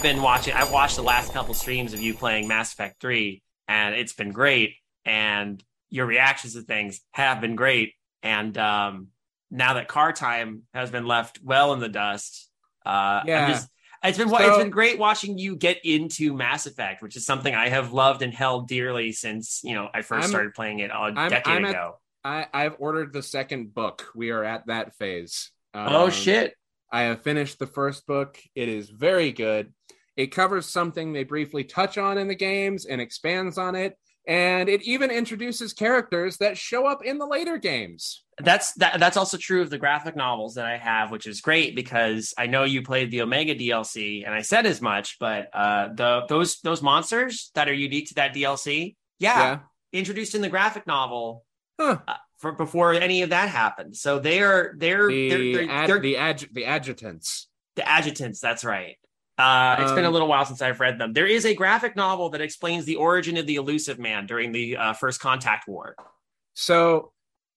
I've been watching. I've watched the last couple streams of you playing Mass Effect Three, and it's been great. And your reactions to things have been great. And um, now that car time has been left well in the dust, uh, Yeah. Just, it's been So- it's been great watching you get into Mass Effect, which is something I have loved and held dearly since you know I 1st I'm- started playing it a I'm- decade I'm at- ago. I, I've ordered the second book. We are at that phase. oh Um, shit! I have finished the first book. It is very good. It covers something they briefly touch on in the games and expands on it. And it even introduces characters that show up in the later games. That's that, that's also true of the graphic novels that I have, which is great because I know you played the Omega DLC, and I said as much. But uh, the those those monsters that are unique to that DLC, yeah, introduced in the graphic novel Huh. uh, for before any of that happened. So they are they're The, they're, they're, ad- they're the, adju- the adjutants. the adjutants. That's right. Uh, it's been a Um, little while since I've read them. There is a graphic novel that explains the origin of the elusive man during the uh, first contact war. So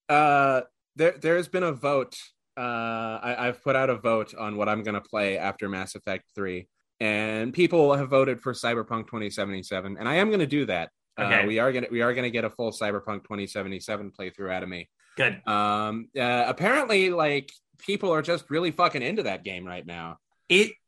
uh, there, there's been a vote. Uh, I, I've put out a vote on what I'm going to play after Mass Effect 3. And people have voted for Cyberpunk 2077. And I am going to do that. Okay. Uh, we are gonna we are gonna get a full Cyberpunk 2077 playthrough out of me. Good. Um, uh, apparently, like people are just really fucking into that game right now.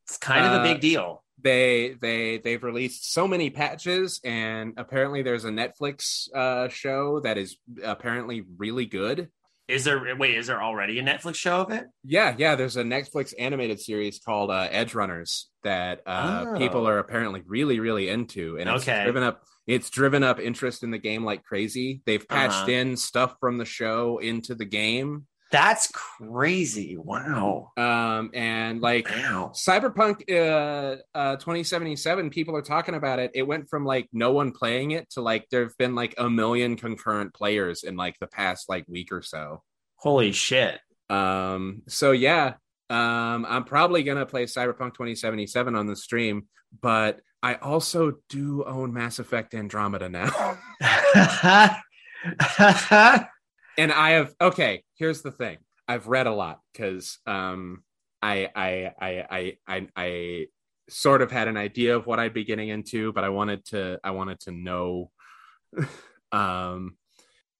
It's kind of a Uh, big deal. They they they've released so many patches, and apparently there's a Netflix uh, show that is apparently really good. Is there wait? Is there already a Netflix show of it? Yeah, yeah. There's a Netflix animated series called uh, Edgerunners that uh, Oh. people are apparently really really into, and it's Okay. driven up it's driven up interest in the game like crazy. They've patched Uh-huh. in stuff from the show into the game. That's crazy! Wow, um and like wow. cyberpunk uh uh 2077 people are talking about it it went from like no one playing it to like there've been like a million concurrent players in like the past like week or so Holy shit! um so yeah um i'm probably gonna play cyberpunk 2077 on the stream but i also do own mass effect andromeda now and I have okay. Here's the thing: I've read a lot because um, I, I I I I I sort of had an idea of what I'd be getting into, but I wanted to I wanted to know. um,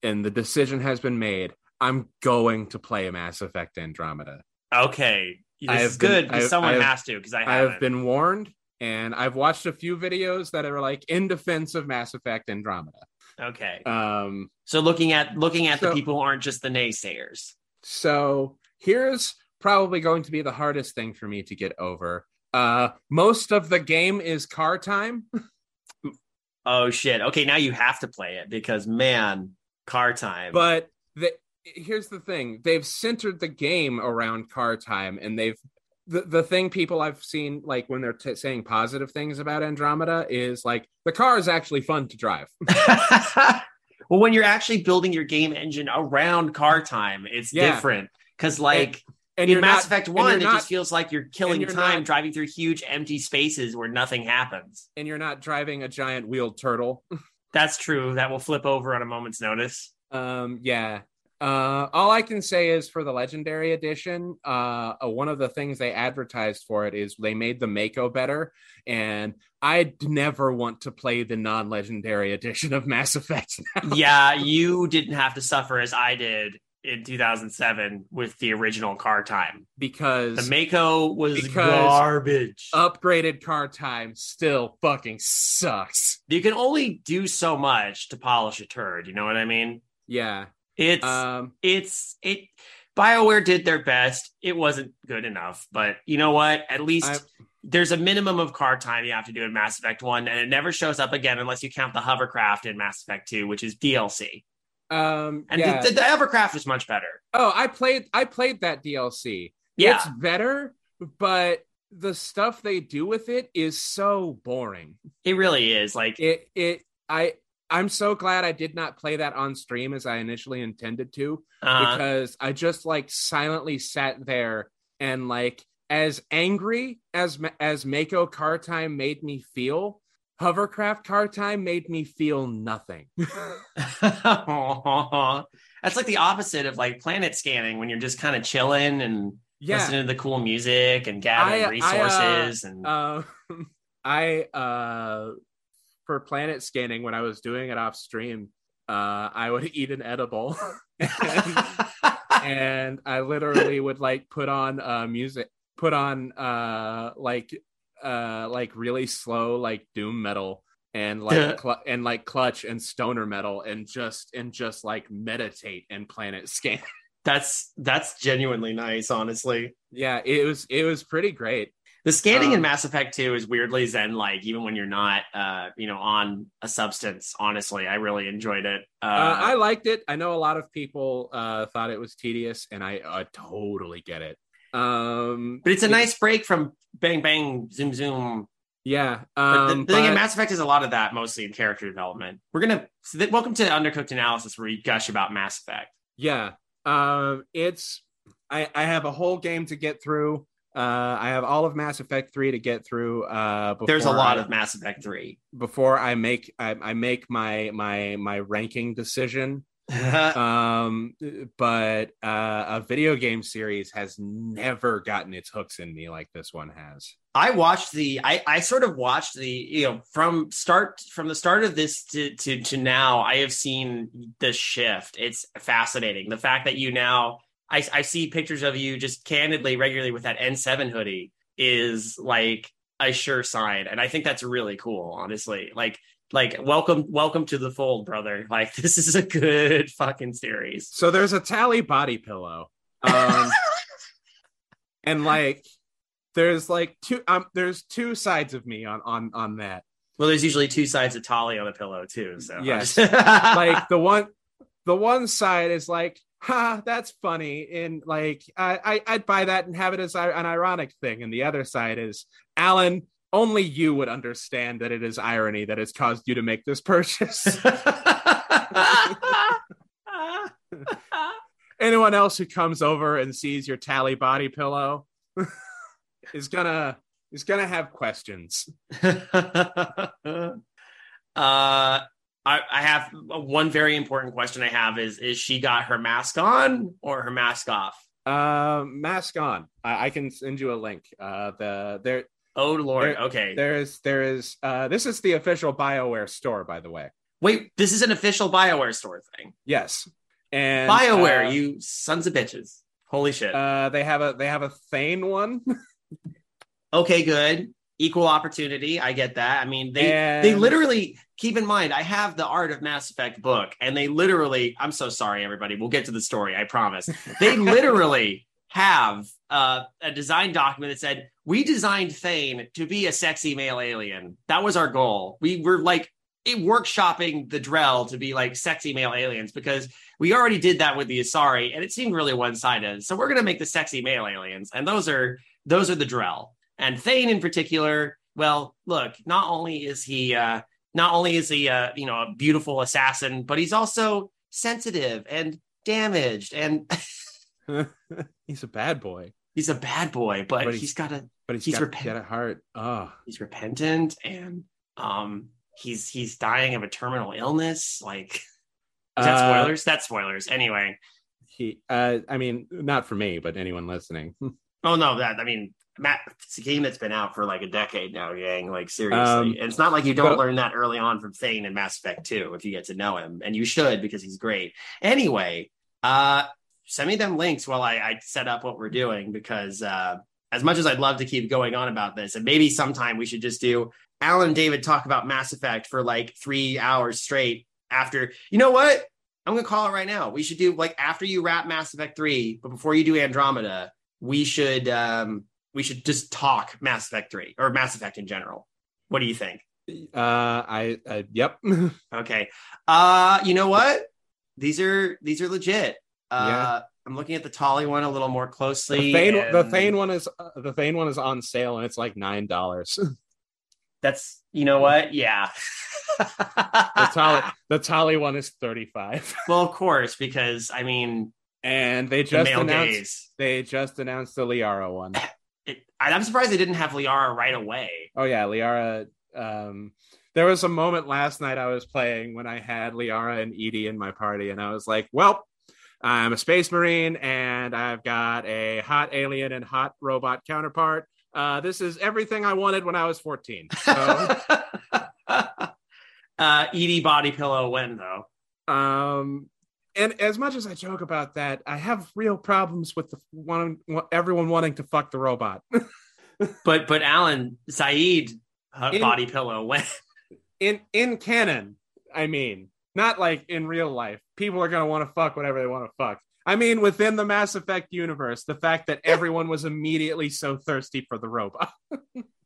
and the decision has been made. I'm going to play Mass Effect Andromeda. okay, this I is good because someone have- has to because I I haven't. have been warned, and I've watched a few videos that are like in defense of Mass Effect Andromeda. Okay. Um, so looking at looking at the people who aren't just the naysayers. So here's probably going to be the hardest thing for me to get over. Uh, most of the game is car time. Oh shit! Okay, now you have to play it because man, car time. But the, here's the thing: they've centered the game around car time, and they've the, the thing people I've seen like when they're t- saying positive things about Andromeda is like the car is actually fun to drive. well, when you're actually building your game engine around car time, it's Yeah. different because like. And in Mass not, Effect One, it not, just feels like you're killing you're time not- driving through huge empty spaces where nothing happens. and you're not driving a giant wheeled turtle. That's true. That will flip over on a moment's notice. Um, yeah. Uh, all I can say is for the legendary edition, uh, one of the things they advertised for it is they made the Mako better, and I'd never want to play the non-legendary edition of Mass Effect. yeah, you didn't have to suffer as I did in 2007 with the original car time. because The Mako was garbage. upgraded car time still fucking sucks. you can only do so much to polish a turd. You know what I mean? Yeah. It's Um, it's it. BioWare did their best. It wasn't good enough, but you know what? At least I, there's a minimum of car time you have to do in Mass Effect 1, and it never shows up again unless you count the hovercraft in Mass Effect 2, which is DLC. um, And yeah. the, the, the hovercraft is much better. oh, I played. I played that DLC. Yeah. It's better, but the stuff they do with it is so boring. It really is. Like, it it i i'm so glad i did not play that on stream as i initially intended to uh, because i just like silently sat there and like as angry as as mako car time made me feel hovercraft car time made me feel nothing. That's like the opposite of like planet scanning when you're just kind of chilling and yeah. listening to the cool music and gathering I- I, uh, resources and uh, I uh for planet scanning when I was doing it off stream, uh I would eat an edible. And, and I literally would like put on uh music put on uh like uh like really slow like doom metal and like cl- and like clutch and stoner metal and just and just like meditate and planet scan. That's that's genuinely nice honestly. Yeah it was it was pretty great the scanning Um, in Mass Effect 2 is weirdly zen like, even when you're not, uh, you know, on a substance. Honestly, I really enjoyed it. Uh, uh, i liked it i know a lot of people uh thought it was tedious and i uh, totally get it um but it's a nice break from bang bang zoom zoom. yeah But um the, the thing in Mass Effect is a lot of that, mostly in character development. We're gonna so th- welcome to Undercooked Analysis, where we gush about Mass Effect. yeah um it's i i have a whole game to get through uh i have all of mass effect 3 to get through uh There's a lot I- of Mass Effect 3. before i make i, I make my my my ranking decision um but uh a video game series has never gotten its hooks in me like this one has I watched the I, I sort of watched the you know from start from the start of this to, to to now I have seen the shift. It's fascinating. The fact that you now I, I see pictures of you just candidly regularly with that N7 hoodie is like a sure sign. And I think that's really cool, honestly. Like like welcome welcome to the fold, brother. Like this is a good fucking series. so there's a Tali body pillow um and like there's like two um there's two sides of me on on on that Well, there's usually two sides of Tali on a pillow too. So Yes. like like the one the one side is like ha that's funny. And like I, I i'd buy that and have it as an ironic thing. And the other side is alan only you would understand that it is irony that has caused you to make this purchase. Anyone else who comes over and sees your Tali body pillow is gonna is gonna have questions. Uh, I, I have one very important question. I have is is she got her mask on or her mask off? uh mask on I, I can send you a link uh the there Oh Lord. There- okay. there is there is uh this is the official bioware store by the way Wait, this is an official Bioware store thing. yes and Bioware, uh, you sons of bitches. Holy shit. uh they have a they have a thane one okay, good. Equal opportunity. I get that. I mean, they And- they literally keep in mind. I have the Art of Mass Effect book, and they literally. I'm so sorry, everybody. We'll get to the story. I promise. They literally have uh, a design document that said we designed Thane to be a sexy male alien. That was our goal. We were like it workshopping the Drell to be like sexy male aliens because we already did that with the Asari, and it seemed really one sided. So we're gonna make the sexy male aliens, and those are those are the Drell. And Thane in particular, well, look, not only is he uh not only is he uh, you know, a beautiful assassin, but he's also sensitive and damaged and he's a bad boy he's a bad boy, but, But he's he's- got a but he's, He's got, a heart oh he's repentant and um he's he's dying of a terminal illness. Like that Uh, spoilers? That's spoilers. Anyway. he uh i mean not for me but anyone listening Oh no, that I mean Matt, it's a game that's been out for like a decade now, gang. Like seriously, Um, and it's not like you don't but- learn that early on from Thane and Mass Effect 2 if you get to know him, and you should because he's great. Anyway, uh, send me them links while I, I set up what we're doing because uh, as much as I'd love to keep going on about this, and maybe sometime we should just do Alan and David talk about Mass Effect for like three hours straight. After you know what, I'm gonna call it right now. We should do like after you wrap Mass Effect three, but before you do Andromeda, we should um we should just talk Mass Effect 3 or Mass Effect in general. What do you think? uh i uh, yep Okay. Uh you know what? These are these are legit. Uh Yeah. I'm looking at the Tali one a little more closely. the thane the thane one is uh, the thane one is on sale and it's like nine dollars That's you know what? Yeah. the Tali the Tali one is 35 well, of course, because I mean and they just male announced they just announced the liara one. I'm surprised they didn't have Liara right away. Oh yeah, Liara. Um, there was a moment last night I was playing when I had Liara and EDI in my party, and I was like, "Well, I'm a space marine, and I've got a hot alien and hot robot counterpart. Uh, this is everything I wanted when I was 14. So, uh, EDI body pillow win though. um, and as much as I joke about that, I have real problems with the one, everyone wanting to fuck the robot. But but Alan Saeed uh, In- body pillow win. in in canon, I mean, not like in real life. People are gonna want to fuck whatever they want to fuck. I mean, within the Mass Effect universe, the fact that everyone was immediately so thirsty for the robot.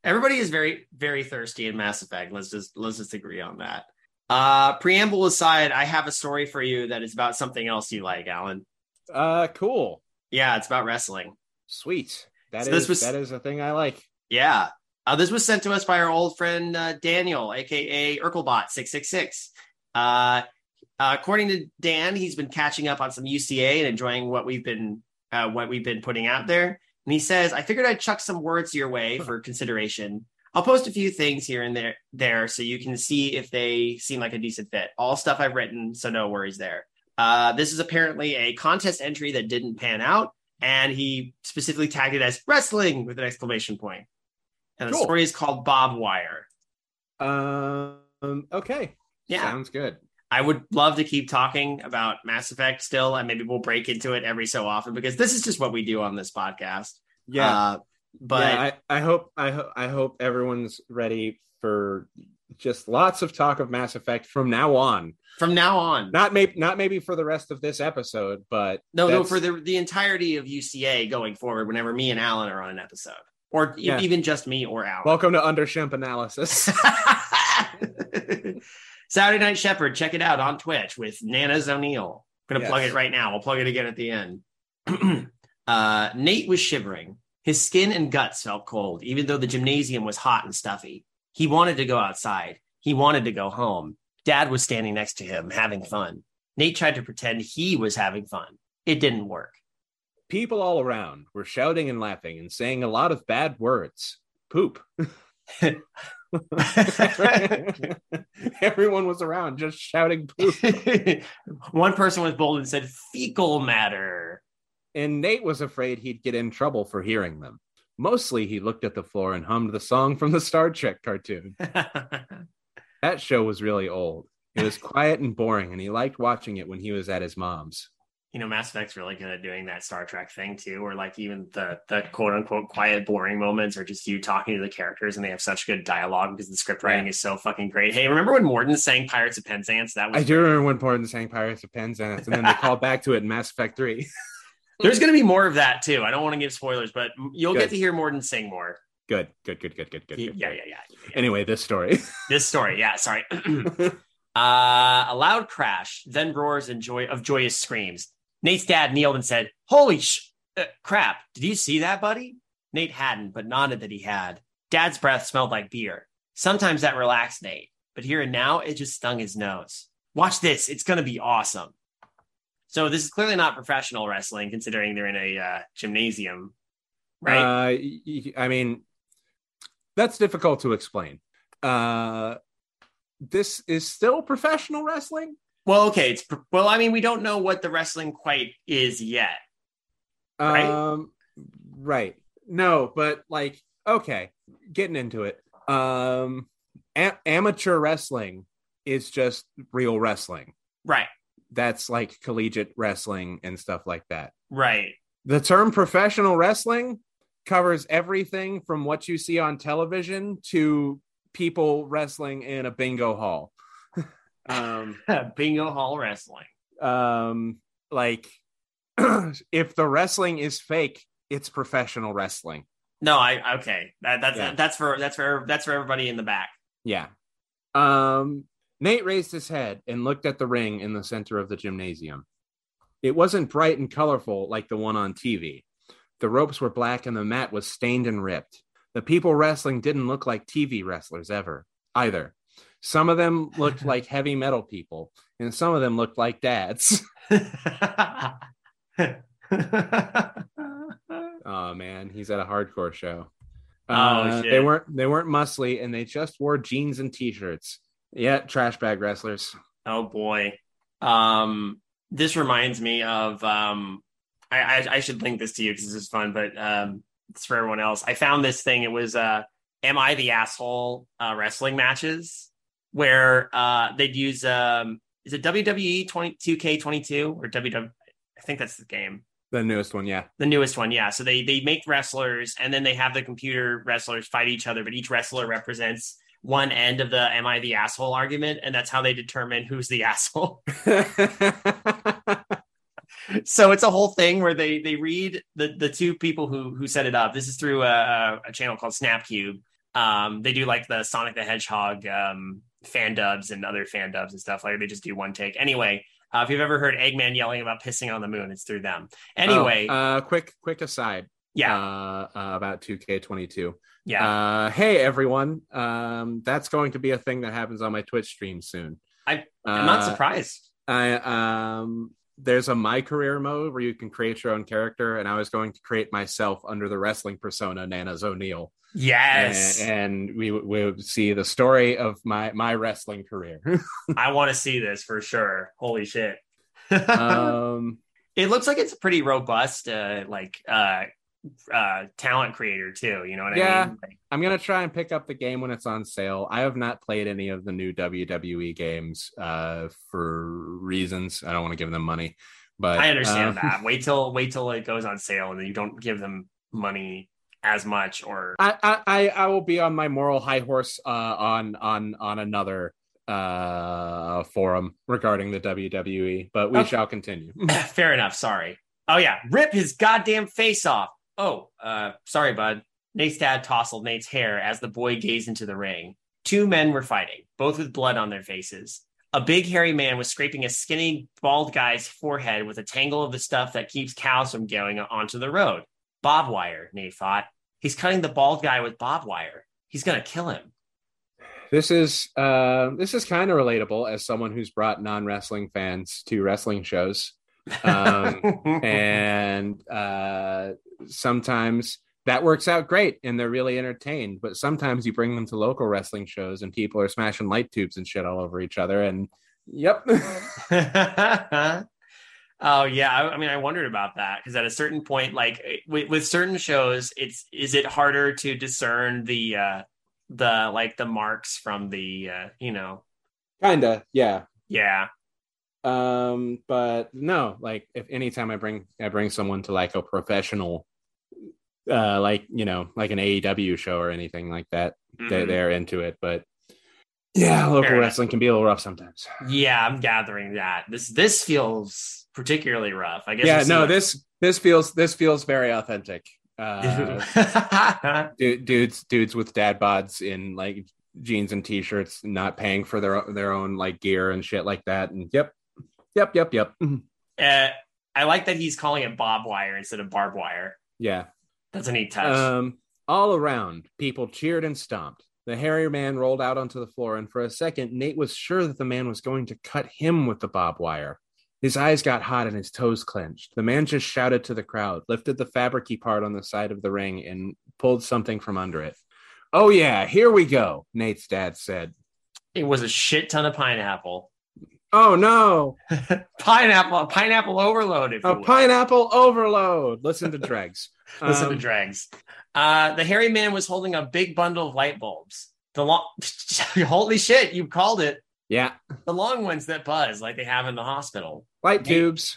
Everybody is very very thirsty in Mass Effect. Let's just let's just agree on that. Uh, preamble aside, I have a story for you that is about something else you like, Alan. Uh, cool, Yeah, it's about wrestling. sweet. That is So this was- that is a thing I like. Yeah. Uh, this was sent to us by our old friend uh, Daniel, aka Urkelbot666. Uh, uh, according to Dan, he's been catching up on some UCA and enjoying what we've been uh, what we've been putting out there. And he says, "I figured I'd chuck some words your way for consideration. I'll post a few things here and there, there, so you can see if they seem like a decent fit. All stuff I've written, so no worries there. Uh, this is apparently a contest entry that didn't pan out, and he specifically tagged it as wrestling with an exclamation point. And the Cool. story is called Bob Wire. Um, okay, Yeah. sounds good. I would love to keep talking about Mass Effect still, and maybe we'll break into it every so often because this is just what we do on this podcast. Yeah, Uh, but yeah, I, I hope I hope I hope everyone's ready for just lots of talk of Mass Effect from now on. from now on, Not maybe not maybe for the rest of this episode, but no, no, for the the entirety of UCA going forward, whenever me and Alan are on an episode, or Yeah. even just me or Alan. welcome to Under Undershimp analysis. Saturday Night Shepherd, check it out on Twitch with Nana's O'Neill. I'm gonna Yes. plug it right now. I'll plug it again at the end. uh, Nate was shivering. His skin and guts felt cold, even though the gymnasium was hot and stuffy. He wanted to go outside. He wanted to go home. Dad was standing next to him, having fun. Nate tried to pretend he was having fun. It didn't work. People all around were shouting and laughing and saying a lot of bad words. Poop. Everyone was around just shouting poop. One person was bold and said fecal matter. And Nate was afraid he'd get in trouble for hearing them. Mostly, he looked at the floor and hummed the song from the Star Trek cartoon. That show was really old. It was quiet and boring, and he liked watching it when he was at his mom's. you know, Mass Effect's really good at doing that Star Trek thing too, where like even the the quote unquote quiet, boring moments are just you talking to the characters and they have such good dialogue because the script writing is so fucking great. Hey, remember when Mordin sang Pirates of Penzance? That was I do remember when Portland sang Pirates of Penzance, and then they called back to it in Mass Effect 3. there's gonna be more of that too. I don't want to give spoilers, but you'll Good. get to hear Mordin sing more. Good, good, good, good, good, good. He- good, yeah, yeah, yeah, yeah. Anyway, this story. This story, yeah, sorry. uh, a loud crash, then roars and joy of joyous screams. Nate's dad kneeled and said, "Holy sh- uh, crap! Did you see that, buddy?" Nate hadn't, but nodded that he had. Dad's breath smelled like beer. Sometimes that relaxed Nate, but here and now it just stung his nose. Watch this; it's gonna be awesome. So this is clearly not professional wrestling, considering they're in a uh, gymnasium, right? Uh, I mean, that's difficult to explain. Uh, this is still professional wrestling. well, okay. It's well, I mean, we don't know what the wrestling quite is yet. Right? Um, right. No, but like, okay, getting into it. Um, a- amateur wrestling is just real wrestling. Right. That's like collegiate wrestling and stuff like that. Right. The term professional wrestling covers everything from what you see on television to people wrestling in a bingo hall. um, Bingo Hall Wrestling. um, like if the wrestling is fake, it's professional wrestling. No, I okay. That, that's Yeah. that's for that's for that's for everybody in the back. Yeah. Um, Nate raised his head and looked at the ring in the center of the gymnasium. It wasn't bright and colorful like the one on TV. The ropes were black and the mat was stained and ripped. The people wrestling didn't look like TV wrestlers ever, either. Some of them looked like heavy metal people, and some of them looked like dads. Oh man, he's at a hardcore show. Oh, Uh, shit. They weren't they weren't muscly, and they just wore jeans and t-shirts. Yeah, trash bag wrestlers. oh boy. Um, this reminds me of um, I I, I should link this to you because this is fun. But um, it's for everyone else. I found this thing. It was uh, "Am I the asshole?" Uh, wrestling matches where uh, they'd use um, is it WWE 22K 22 or WW? I think that's the game. The newest one, yeah. The newest one, yeah. So they they make wrestlers and then they have the computer wrestlers fight each other, but each wrestler represents one end of the am I the asshole argument, and that's how they determine who's the asshole. so it's a whole thing where they they read the the two people who who set it up. This is through a, a channel called Snapcube. Um, they do like the Sonic the Hedgehog um, fan dubs and other fan dubs and stuff. Like they just do one take. Anyway, uh, if you've ever heard Eggman yelling about pissing on the moon, it's through them. Anyway, oh, uh, quick quick aside. Yeah, uh, uh about 2K22. Yeah. Uh, hey everyone, um, that's going to be a thing that happens on my Twitch stream soon. I, I'm not Uh, surprised. I um there's a my career mode where you can create your own character, and I was going to create myself under the wrestling persona Nana's O'Neill, Yes, and, and we would- we see the story of my my wrestling career. I want to see this for sure. Holy shit! um, it looks like it's a pretty robust, uh, like uh, uh, talent creator too. You know what Yeah. I mean? Like, I'm gonna try and pick up the game when it's on sale. I have not played any of the new WWE games uh, for reasons I don't want to give them money, but I understand um, that. Wait till wait till it goes on sale and then you don't give them money as much or I, I I I will be on my moral high horse uh, on on on another uh forum regarding the WWE, but we Okay. shall continue. fair enough. Sorry. Oh yeah, rip his goddamn face off. Oh, uh, sorry, bud. Nate's dad tousled Nate's hair as the boy gazed into the ring. Two men were fighting, both with blood on their faces. A big hairy man was scraping a skinny bald guy's forehead with a tangle of the stuff that keeps cows from going onto the road. Bob wire, Nate thought. He's cutting the bald guy with bob wire. He's gonna kill him. This is uh this is kind of relatable as someone who's brought non wrestling fans to wrestling shows. Um, and uh, sometimes that works out great and they're really entertained. But sometimes you bring them to local wrestling shows and people are smashing light tubes and shit all over each other. And yep. oh yeah, I, I mean, I wondered about that because at a certain point, like with, with certain shows, it's is it harder to discern the uh the like the marks from the uh you know Kinda, yeah. yeah Um, but no, like if anytime I bring I bring someone to like a professional uh like you know, like an AEW show or anything like that, they Mhm. they're into it. But yeah, local Fair enough. wrestling can be a little rough sometimes. yeah I'm gathering that this this feels particularly rough. I guess yeah no this this feels this feels very authentic uh du- dudes dudes with dad bods in like jeans and t-shirts not paying for their their own like gear and shit like that and yep yep yep yep uh, I like that he's calling it bob wire instead of barbed wire. yeah That's a neat touch. um all around people cheered and stomped the hairy man rolled out onto the floor and for a second nate was sure that the man was going to cut him with the bob wire his eyes got hot and his toes clenched. The man just shouted to the crowd, lifted the fabricy part on the side of the ring, and pulled something from under it. Oh, yeah, here we go, Nate's dad said. it was a shit ton of pineapple. Oh, no, pineapple, pineapple overload. If a will. pineapple overload. Listen to Dregs. Listen Um, to dregs. Uh, the hairy man was holding a big bundle of light bulbs. The long, holy shit, you called it. Yeah, The long ones that buzz like they have in the hospital. light Nate- tubes.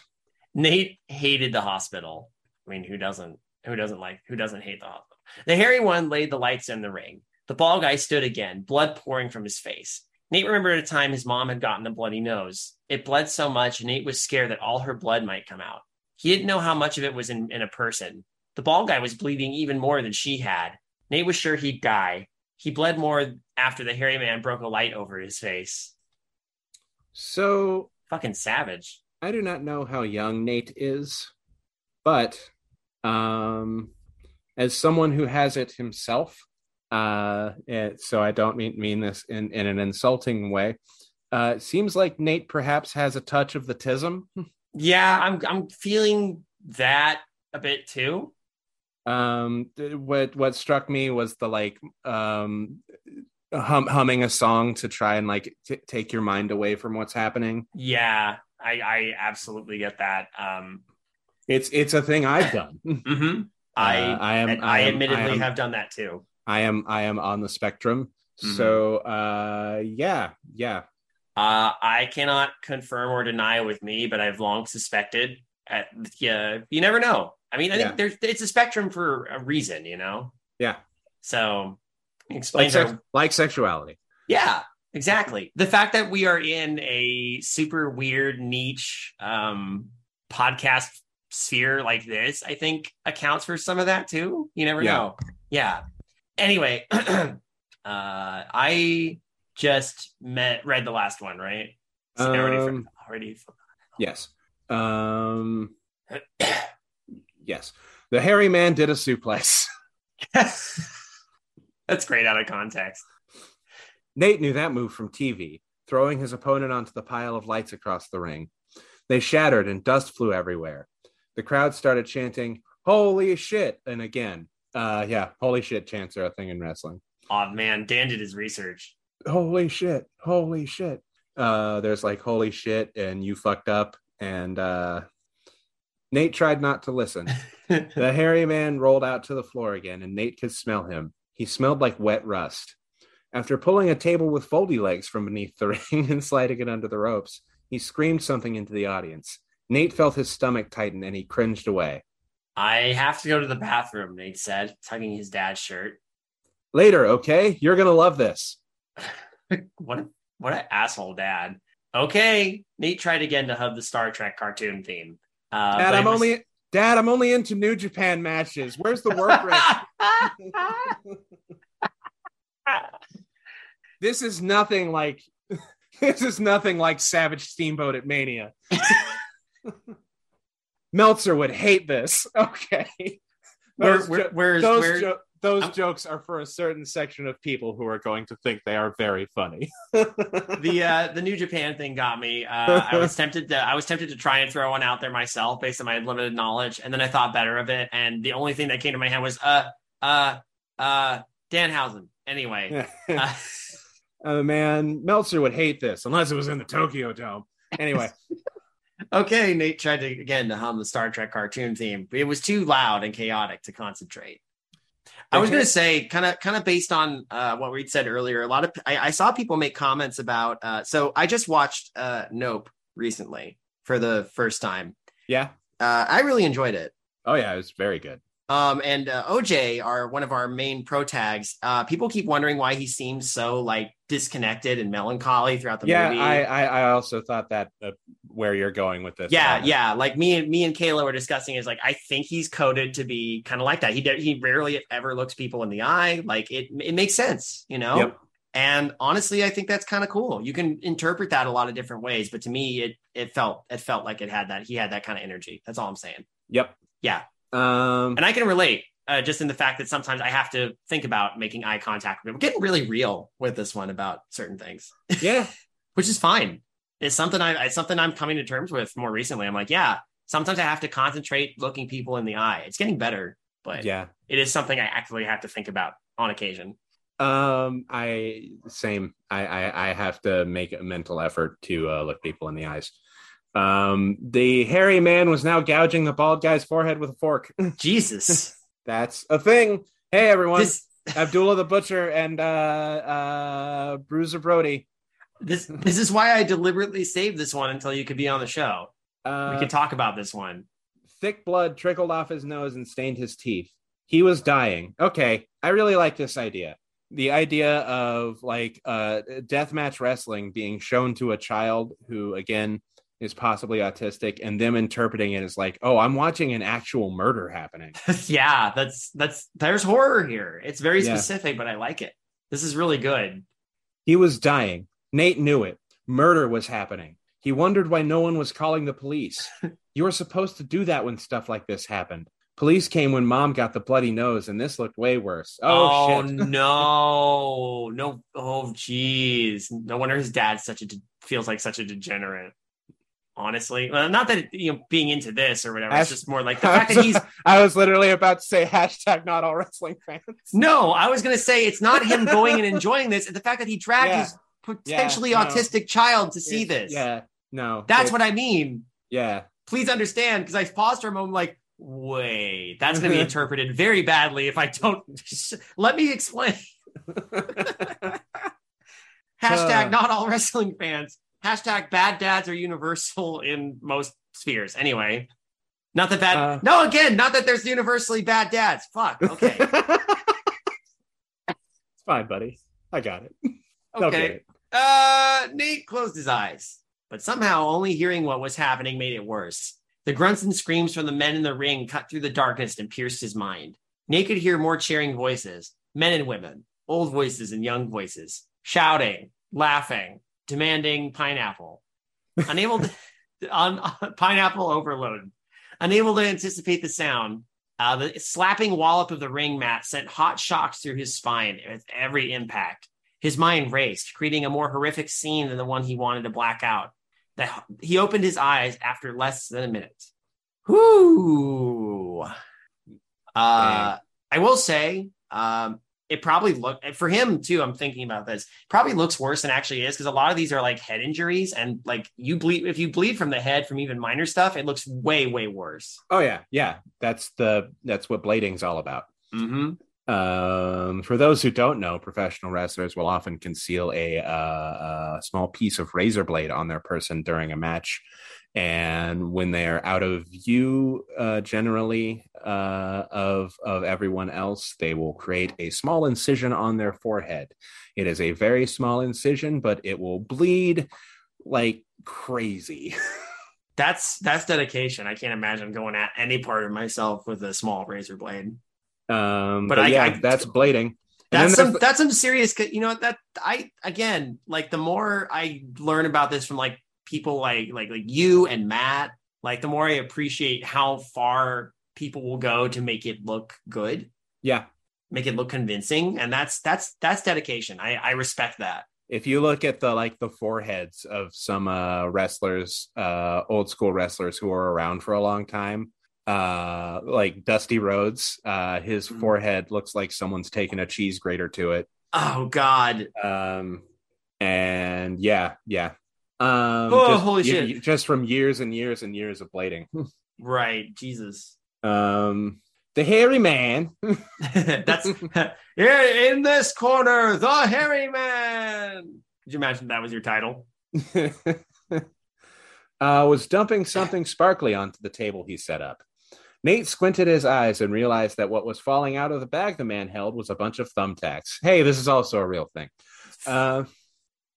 Nate hated the hospital. I mean, who doesn't? Who doesn't like? Who doesn't hate the hospital? The hairy one laid the lights in the ring. The bald guy stood again, blood pouring from his face. Nate remembered a time his mom had gotten a bloody nose. It bled so much, Nate was scared that all her blood might come out. He didn't know how much of it was in, in a person. The bald guy was bleeding even more than she had. Nate was sure he'd die. He bled more after the hairy man broke a light over his face. So Fucking savage. I do not know how young Nate is, but um, as someone who has it himself, uh, it, so I don't mean mean this in, in an insulting way. Uh, it seems like Nate perhaps has a touch of the tism. Yeah, I'm I'm feeling that a bit too. Um, what what struck me was the like um, hum, humming a song to try and like t- take your mind away from what's happening. Yeah, I, I absolutely get that. Um, It's it's a thing I've done. mhm. I Uh, I am. I, am- admittedly I am, have done that too. I am. I am on the spectrum. Mhm. So, uh, yeah, yeah, Uh, I cannot confirm or deny with me, but I've long suspected. At, yeah, you never know. I mean, I think Yeah. there's it's a spectrum for a reason, you know. yeah. So it Like, explains sex- our like sexuality. Yeah, exactly. The fact that we are in a super weird niche um podcast sphere like this, I think accounts for some of that too. You never Yeah. know. Yeah. Anyway, uh I just met read the last one, right? So I already Um, already Yes. Um. yes. The hairy man did a suplex. Yes. That's great out of context. Nate knew that move from TV, throwing his opponent onto the pile of lights across the ring. They shattered and dust flew everywhere. The crowd started chanting, Holy shit! And again, uh, yeah, holy shit chants are a thing in wrestling. Oh man, Dan did his research. Holy shit! Holy shit! Uh, there's like, holy shit, and you fucked up. And uh, Nate tried not to listen. The hairy man rolled out to the floor again, and Nate could smell him. He smelled like wet rust. After pulling a table with foldy legs from beneath the ring and sliding it under the ropes, he screamed something into the audience. Nate felt his stomach tighten and he cringed away. I have to go to the bathroom, Nate said, tugging his dad's shirt. Later, okay? You're gonna love this. what a, what an asshole dad. Okay, Nate tried again to hub the Star Trek cartoon theme. Uh, Dad, I'm was- only Dad, I'm only into New Japan matches. Where's the work rate? this is nothing like this is nothing like Savage Steamboat at Mania. Meltzer would hate this. Okay. Where, Those, where, jo- where's those, where, jo- those I'm- jokes are for a certain section of people who are going to think they are very funny. the uh, the New Japan thing got me. Uh, I was tempted to I was tempted to try and throw one out there myself based on my limited knowledge, and then I thought better of it. And the only thing that came to my head was uh uh uh Danhausen. Anyway, uh, uh, man, Meltzer would hate this unless it was in the Tokyo Dome. Anyway, okay. Nate tried to again to hum the Star Trek cartoon theme, but it was too loud and chaotic to concentrate. I was going to say, kind of, kind of based on uh, what Reed said earlier. A lot of I, I saw people make comments about. Uh, so I just watched uh, Nope recently for the first time. yeah. Uh, I really enjoyed it. Oh yeah, it was very good. Um, and uh, OJ, are one of our main pro tags. Uh, people keep wondering why he seems so like disconnected and melancholy throughout the yeah, movie. I, I I also thought that uh, where you're going with this. yeah, Uh, yeah. Like me and me and Kayla were discussing is like I think he's coded to be kind of like that. He he rarely ever looks people in the eye. Like it it makes sense, you know. Yep. And honestly, I think that's kind of cool. You can interpret that a lot of different ways, but to me, it it felt it felt like it had that he had that kind of energy. That's all I'm saying. Yep. Yeah. Um. And I can relate. Uh, just in the fact that sometimes I have to think about making eye contact with people. We're getting really real with this one about certain things, Yeah. which is fine. It's something I it's something I'm coming to terms with more recently. I'm like, yeah, sometimes I have to concentrate looking people in the eye. It's getting better, but Yeah. it is something I actively have to think about on occasion. Um. I same. I I, I have to make a mental effort to uh, look people in the eyes. Um. The hairy man was now gouging the bald guy's forehead with a fork. Jesus, That's a thing. Hey everyone, this Abdullah the Butcher and uh uh Bruiser Brody. this this is why I deliberately saved this one until you could be on the show. Uh, we could talk about this one. thick blood trickled off his nose and stained his teeth. He was dying. Okay, I really like this idea. The idea of like uh deathmatch wrestling being shown to a child who again is possibly autistic and them interpreting it as like, "Oh, I'm watching an actual murder happening." yeah, that's that's there's horror here. It's very Yeah. specific, but I like it. This is really good. He was dying. Nate knew it. Murder was happening. He wondered why no one was calling the police. you were supposed to do that when stuff like this happened. Police came when mom got the bloody nose, and this looked way worse. Oh, oh shit. no, no, oh jeez. No wonder his dad such a de- feels like such a degenerate. Honestly, well, not that you know being into this or whatever. It's just more like the fact that he's I was literally about to say hashtag not all wrestling fans. no. I was gonna say it's not him going and enjoying this. It's the fact that he dragged Yeah. his potentially Yeah, no. autistic child to see this. Yeah, no. that's what I mean. Yeah, Please understand, because I paused for a moment, like, Wait, that's going to be interpreted very badly if I don't. Let me explain. Hashtag Uh. not all wrestling fans. Hashtag bad dads are universal in most spheres. Anyway, not that bad. Uh. no, again, not that there's universally bad dads. Fuck. Okay. it's fine, buddy. I got it. Okay. it. Uh, Nate closed his eyes, but somehow only hearing what was happening made it worse. The grunts and screams from the men in the ring cut through the darkness and pierced his mind. Nate could hear more cheering voices, men and women, old voices and young voices, shouting, laughing, demanding pineapple. Unable to, on, on pineapple overload. Unable to anticipate the sound, uh, the slapping wallop of the ring mat sent hot shocks through his spine with every impact. His mind raced, creating a more horrific scene than the one he wanted to black out. That he opened his eyes after less than a minute. Whoo! Uh, I will say, um, it probably looked for him too. I'm thinking about this. Probably looks worse than actually is because a lot of these are like head injuries, and like you bleed if you bleed from the head from even minor stuff, it looks way way worse. Oh yeah, yeah. That's the that's what blading's all about. Mm-hmm. Um, for those who don't know, professional wrestlers will often conceal a, uh, a small piece of razor blade on their person during a match. And when they are out of view, uh, generally uh, of of everyone else, they will create a small incision on their forehead. It is a very small incision, but it will bleed like crazy. That's that's dedication. I can't imagine going at any part of myself with a small razor blade. Um, But but, I- yeah, I- that's blading. That's some that's some serious. You know that I again like the more I learn about this from like people like like like you and Matt, like the more I appreciate how far people will go to make it look good, yeah, make it look convincing, and that's that's that's dedication. I I respect that. if you look at the like the foreheads of some uh wrestlers uh old school wrestlers who are around for a long time uh like dusty rhodes uh his Mhm. forehead looks like someone's taken a cheese grater to it Oh God, um and yeah yeah um Oh, just, holy shit. you- just from years and years and years of blading right? Jesus. um the hairy man that's here in this corner, the hairy man. Could you imagine that was your title? uh, was dumping something sparkly onto the table he set up. Nate squinted his eyes and realized that what was falling out of the bag the man held was a bunch of thumbtacks. Hey, this is also a real thing. Uh,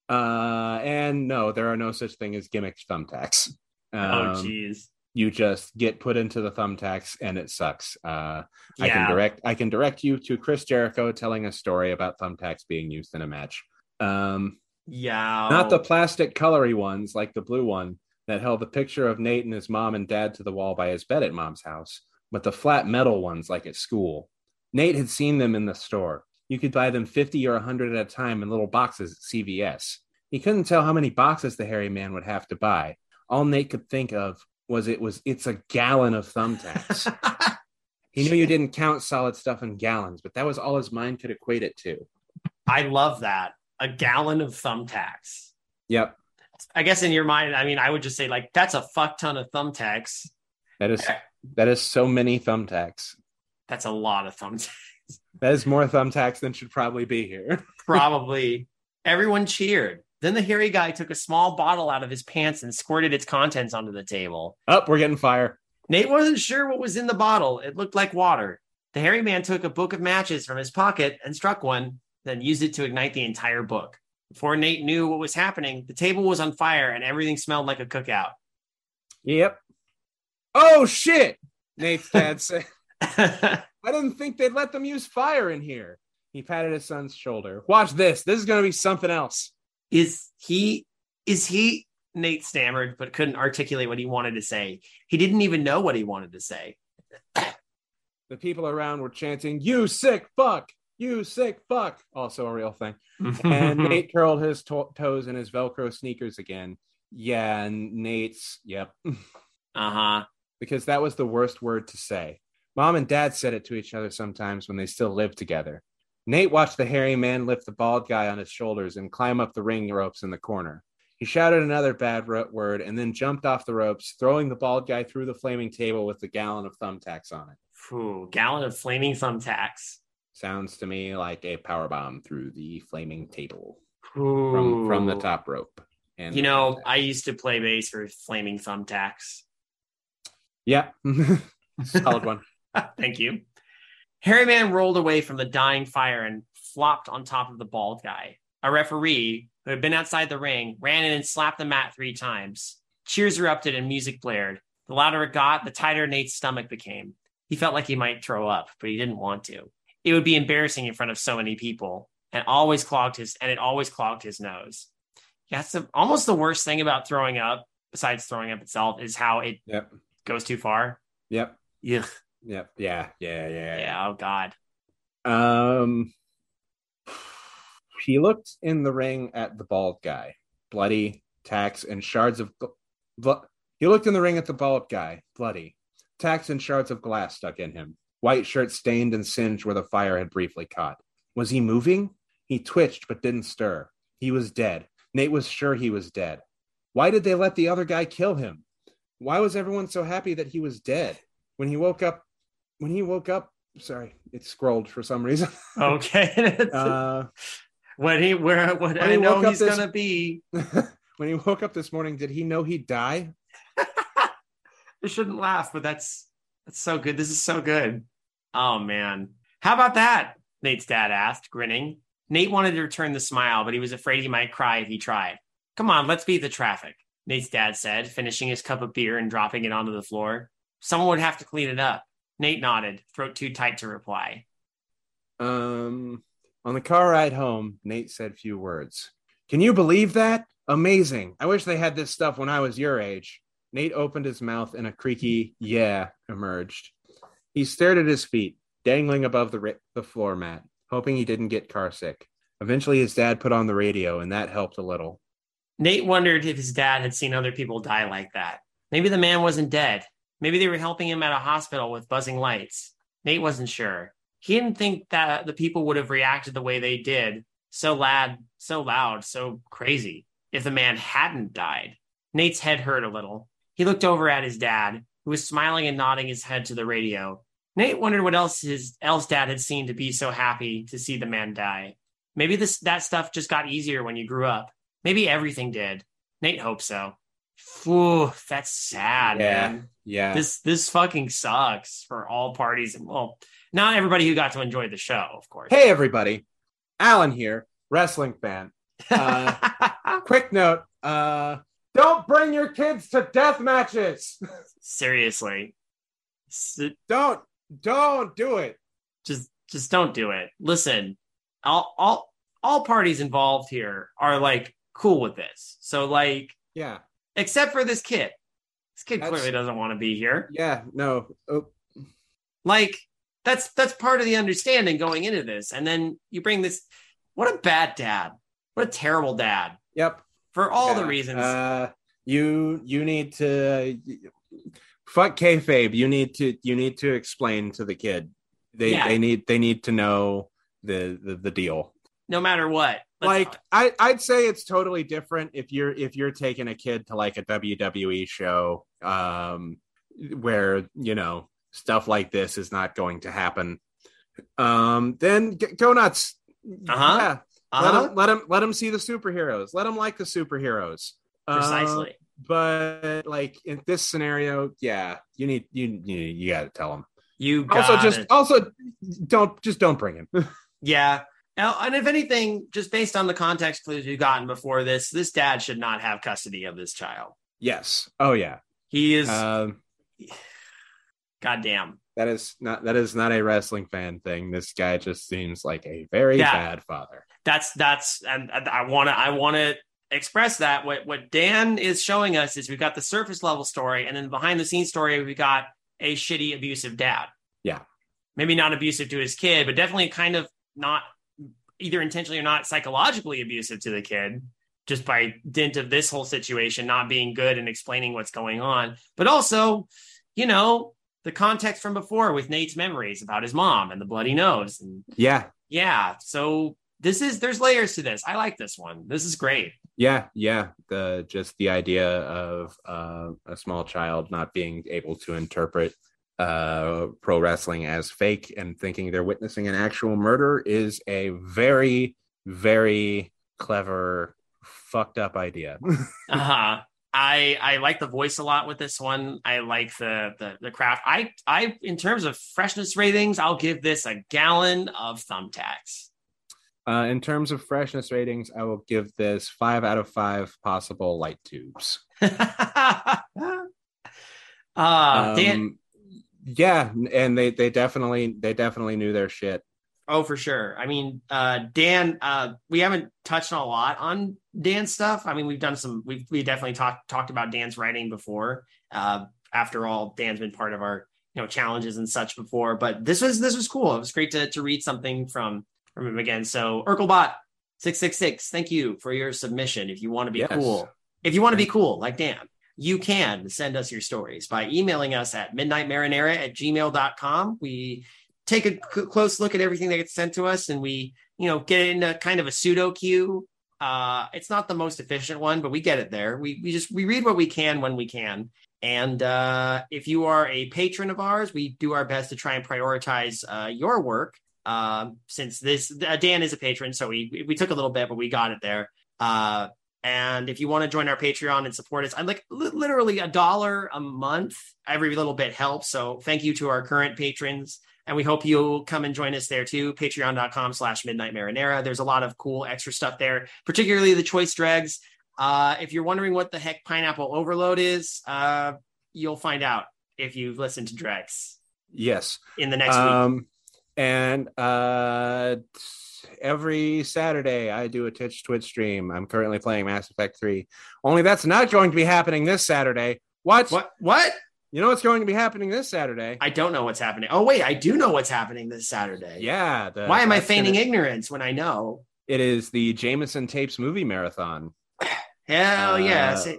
uh, and no, there are no such thing as gimmick thumbtacks. oh Um, jeez. you just get put into the thumbtacks and it sucks. Uh, I can direct I can direct you to Chris Jericho telling a story about thumbtacks being used in a match. Um, Yeah. not the plastic colory ones like the blue one that held the picture of Nate and his mom and dad to the wall by his bed at mom's house, but the flat metal ones like at school. Nate had seen them in the store. You could buy them 50 or 100 at a time in little boxes at CVS. He couldn't tell how many boxes the hairy man would have to buy. All Nate could think of was it was it's a gallon of thumbtacks. he knew you didn't count solid stuff in gallons, but that was all his mind could equate it to. I love that. A gallon of thumbtacks. Yep. I guess in your mind, I mean, I would just say like that's a fuck ton of thumbtacks. That is that is so many thumbtacks. That's a lot of thumbtacks. That is more thumbtacks than should probably be here. Probably. Everyone cheered. Then the hairy guy took a small bottle out of his pants and squirted its contents onto the table. Oh, we're getting fire. Nate wasn't sure what was in the bottle. It looked like water. The hairy man took a book of matches from his pocket and struck one, then used it to ignite the entire book. Before Nate knew what was happening, the table was on fire and everything smelled like a cookout. Yep. Oh shit! Nate's dad said, "I didn't think they'd let them use fire in here." He patted his son's shoulder. Watch this. This is going to be something else. is he is he Nate stammered but couldn't articulate what he wanted to say. He didn't even know what he wanted to say. The people around were chanting, "You sick fuck! You sick fuck!" Also a real thing. And Nate curled his to- toes in his Velcro sneakers again. Yeah, and Nate's. Yep. uh-huh. because that was the worst word to say. Mom and dad said it to each other sometimes when they still lived together. Nate watched the hairy man lift the bald guy on his shoulders and climb up the ring ropes in the corner. He shouted another bad word and then jumped off the ropes, throwing the bald guy through the flaming table with a gallon of thumbtacks on it. Phew, gallon of flaming thumbtacks. Sounds to me like a power bomb through the flaming table Ooh. from from the top rope. And You know, I used to play bass for flaming thumbtacks. yeah, solid one. Thank you. Harry Man rolled away from the dying fire and flopped on top of the bald guy. A referee, who had been outside the ring, ran in and slapped the mat three times. Cheers erupted and music blared. The louder it got, the tighter Nate's stomach became. He felt like he might throw up, but he didn't want to. It would be embarrassing in front of so many people, and always clogged his and it always clogged his nose. Yeah, that's the, almost the worst thing about throwing up, besides throwing up itself, is how it Yep, goes too far. yep, Ugh. Yep, yeah, yeah, yeah, Yeah. Oh God. Um, he looked in the ring at the bald guy, bloody tacks and shards of. bl- he looked in the ring at the bald guy, bloody tacks and shards of glass stuck in him. White shirt stained and singed where the fire had briefly caught. Was he moving? He twitched but didn't stir. He was dead. Nate was sure he was dead. Why did they let the other guy kill him? Why was everyone so happy that he was dead? When he woke up, when he woke up, sorry, it scrolled for some reason. Okay. uh, when he where what When I he know he's this- gonna be. when he woke up this morning, did he know he'd die? I shouldn't laugh, but that's that's so good. This is so good. Oh man. How about that? Nate's dad asked, grinning. Nate wanted to return the smile, but he was afraid he might cry if he tried. Come on, let's beat the traffic, Nate's dad said, finishing his cup of beer and dropping it onto the floor. Someone would have to clean it up. Nate nodded, throat too tight to reply. Um, on the car ride home, Nate said few words. Can you believe that? Amazing. I wish they had this stuff when I was your age. Nate opened his mouth and a creaky yeah emerged. He stared at his feet, dangling above the, ra- the floor mat, hoping he didn't get car sick. Eventually, his dad put on the radio, and that helped a little. Nate wondered if his dad had seen other people die like that. Maybe the man wasn't dead. Maybe they were helping him at a hospital with buzzing lights. Nate wasn't sure. He didn't think that the people would have reacted the way they did, so loud, so loud, so crazy, if the man hadn't died. Nate's head hurt a little. He looked over at his dad, who was smiling and nodding his head to the radio. Nate wondered what else his else dad had seen to be so happy to see the man die. Maybe this that stuff just got easier when you grew up. Maybe everything did. Nate hoped so. Whew, that's sad, Yeah. man. Yeah. This this fucking sucks for all parties well, not everybody who got to enjoy the show, of course. hey, everybody. Alan here, wrestling fan. Uh, quick note uh, don't bring your kids to death matches. Seriously. Don't, don't do it. just just don't do it. Listen, all all all parties involved here are like cool with this. So like Yeah. Except for this kid. This kid That's- clearly doesn't want to be here. Yeah. No. Oh, Like that's that's part of the understanding going into this. And then you bring this what a bad dad. What a terrible dad. yep. For all the reasons. Uh, you you need to fuck kayfabe. You need to you need to explain to the kid. They Yeah. they need they need to know the the, the deal. No matter what. Let's- like I, I'd say it's totally different if you're if you're taking a kid to like a WWE show um where you know stuff like this is not going to happen um then g- go nuts Uh-huh. yeah uh-huh, let him let him let him see the superheroes let him like the superheroes Uh, precisely. but like in this scenario yeah you need you you, you got to tell him you also just it. also don't just don't bring him Yeah. Now, and if anything, just based on the context clues we've gotten before this, this dad should not have custody of this child. yes oh yeah He is um goddamn. That is not that is not a wrestling fan thing. This guy just seems like a very Yeah. bad father. That's that's and I want to I want to express that what what Dan is showing us is we've got the surface level story and then behind the scenes story we've got a shitty abusive dad. Yeah. Maybe not abusive to his kid, but definitely kind of not either intentionally or not psychologically abusive to the kid just by dint of this whole situation not being good and explaining what's going on. But also, you know, the context from before with Nate's memories about his mom and the bloody nose and Yeah, yeah so this is there's layers to this. I like this one. This is great. Yeah, yeah. The just the idea of uh, a small child not being able to interpret uh, pro wrestling as fake and thinking they're witnessing an actual murder is a very, very clever, fucked up idea. uh-huh. I I like the voice a lot with this one. I like the the the craft. I I in terms of freshness ratings, I'll give this a gallon of thumbtacks. Uh, in terms of freshness ratings, I will give this five out of five possible light tubes. uh, Dan, Um, yeah, and they they definitely they definitely knew their shit. Oh, for sure. I mean, uh, Dan, uh, we haven't touched on a lot on Dan's stuff. I mean, we've done some, we've, we definitely talked, talked about Dan's writing before. Uh, after all, Dan's been part of our, you know, challenges and such before, but this was, this was cool. It was great to, to read something from, from him again. So Urkelbot 666, thank you for your submission. If you want to be Yes. cool, if you want to be cool, like Dan, you can send us your stories by emailing us at midnightmarinara at gmail.com. We take a c- close look at everything that gets sent to us and we you know get into kind of a pseudo queue. Uh it's not the most efficient one but we get it there. We we just we read what we can when we can. And uh if you are a patron of ours we do our best to try and prioritize uh your work. Um since this uh, dan is a patron so we we took a little bit but we got it there. Uh and if you want to join our Patreon and support us, I'm like li- literally a dollar a month. Every little bit helps. So thank you to our current patrons. And we hope you'll come and join us there too. Patreon.com slash midnight marinara. There's a lot of cool extra stuff there, particularly the choice dregs. Uh, if you're wondering what the heck pineapple overload is, uh, you'll find out if you've listened to dregs Yes. in the next week. Um, and uh, every Saturday I do a Twitch Twitch stream. I'm currently playing Mass Effect 3. Only that's not going to be happening this Saturday. What? What? What? You know what's going to be happening this Saturday? I don't know what's happening. Oh wait, I do know what's happening this Saturday. yeah. the- Why am I feigning gonna- ignorance when I know? It is the Jameson Tapes movie marathon. Hell yes. Uh,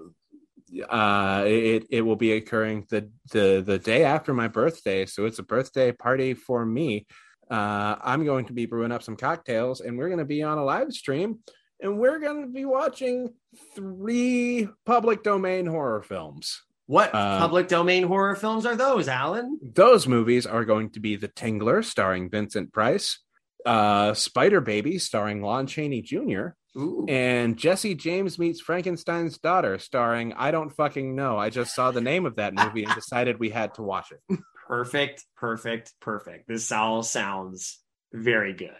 uh it it will be occurring the the the day after my birthday so it's a birthday party for me uh i'm going to be brewing up some cocktails and we're going to be on a live stream and we're going to be watching three public domain horror films What Uh, public domain horror films are those, Alan? those movies are going to be the tingler starring vincent price uh spider baby starring lon chaney jr Ooh. and Jesse James meets Frankenstein's daughter, starring I don't fucking know. I just saw the name of that movie and decided we had to watch it. Perfect, perfect, perfect. This all sounds very good.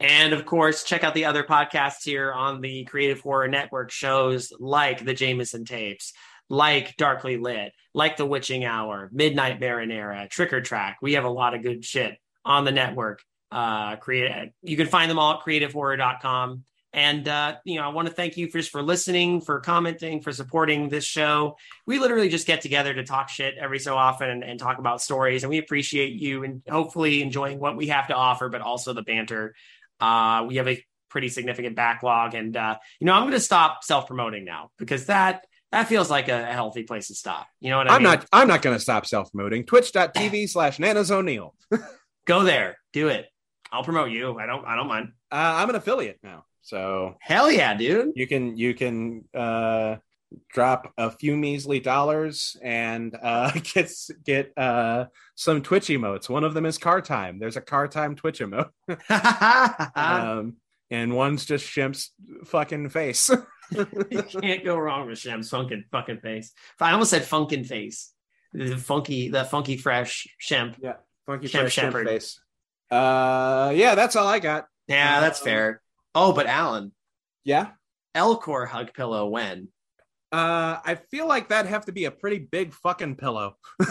And of course, check out the other podcasts here on the Creative Horror Network shows like the Jameson tapes, like Darkly Lit, like The Witching Hour, Midnight Marinara, Trick or Track. We have a lot of good shit on the network. Uh, create, you can find them all at creativehorror.com. And uh, you know, I want to thank you just for listening, for commenting, for supporting this show. We literally just get together to talk shit every so often and, and talk about stories, and we appreciate you and hopefully enjoying what we have to offer, but also the banter. Uh, we have a pretty significant backlog, and uh, you know, I'm going to stop self promoting now because that that feels like a, a healthy place to stop. You know what I mean? I'm mean? not I'm not gonna stop self-promoting. Twitch.tv slash Nanas O'Neill. Go there, do it. I'll promote you. I don't. I don't mind. I'm an affiliate now. So Hell yeah, dude. you can you can uh drop a few measly dollars and uh get get uh some Twitch emotes. One of them is car time. There's a car time Twitch emote. um and one's just Shemp's fucking face. you can't go wrong with Shemp's funkin' fucking face. I almost said funkin' face. The funky, the funky fresh Shemp. Yeah, funky Shemp fresh Shepherd. face. Uh yeah, that's all I got. Yeah, that's Um, fair. Oh, but Alan, Yeah. Elcor hug pillow when? Uh I feel like that'd have to be a pretty big fucking pillow.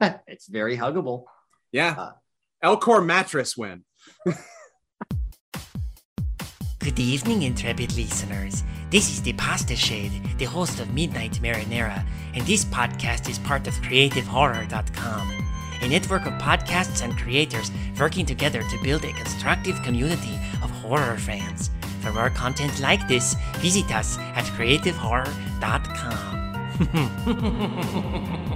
it's very huggable. Yeah. Uh. Elcor mattress win. Good evening, intrepid listeners. This is the Pasta Shade, the host of Midnight Marinara, and this podcast is part of CreativeHorror.com, a network of podcasts and creators working together to build a constructive community of horror fans. For more content like this, visit us at CreativeHorror.com.